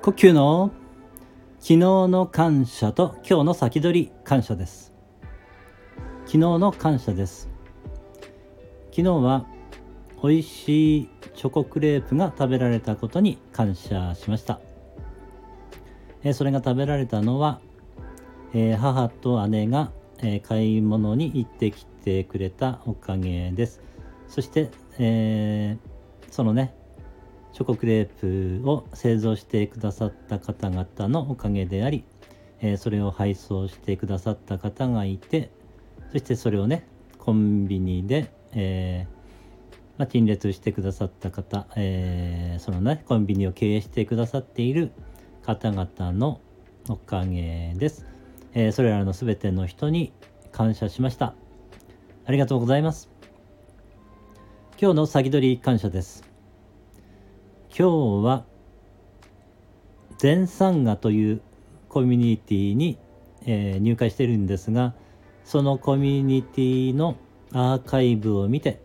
呼吸の昨日の感謝と今日の先取り感謝です。昨日の感謝です昨日は美味しいチョコクレープが食べられたことに感謝しました。えそれが食べられたのは、え母と姉が、え買い物に行ってきてくれたおかげです。そして、えー、そのねチョコクレープを製造してくださった方々のおかげであり、えー、それを配送してくださった方がいてそしてそれをねコンビニで、えー、まあ、陳列してくださった方、えー、そのねコンビニを経営してくださっている方々のおかげです、えそれらの全ての人に感謝しました。ありがとうございます。今日の先取り感謝です。今日は全参画というコミュニティに、えー、入会してるんですがそのコミュニティのアーカイブを見て、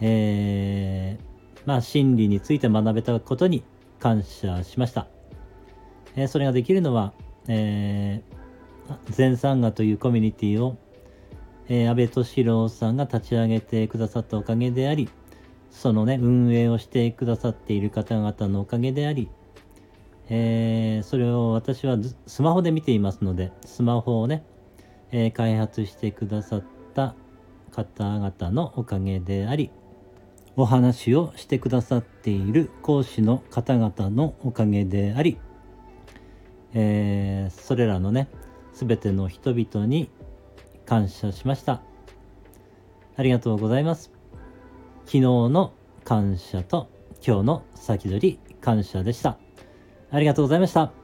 えー、まあ心理について学べたことに感謝しました、えー、それができるのは、えー、全参画というコミュニティを、えー、安倍敏郎さんが立ち上げてくださったおかげでありそのね、運営をしてくださっている方々のおかげであり、えー、それを私はスマホで見ていますので、スマホをね、えー、開発してくださった方々のおかげであり、お話をしてくださっている講師の方々のおかげであり、えー、それらのね、すべての人々に感謝しました。ありがとうございます。昨日の感謝と今日の先取り感謝でした。ありがとうございました。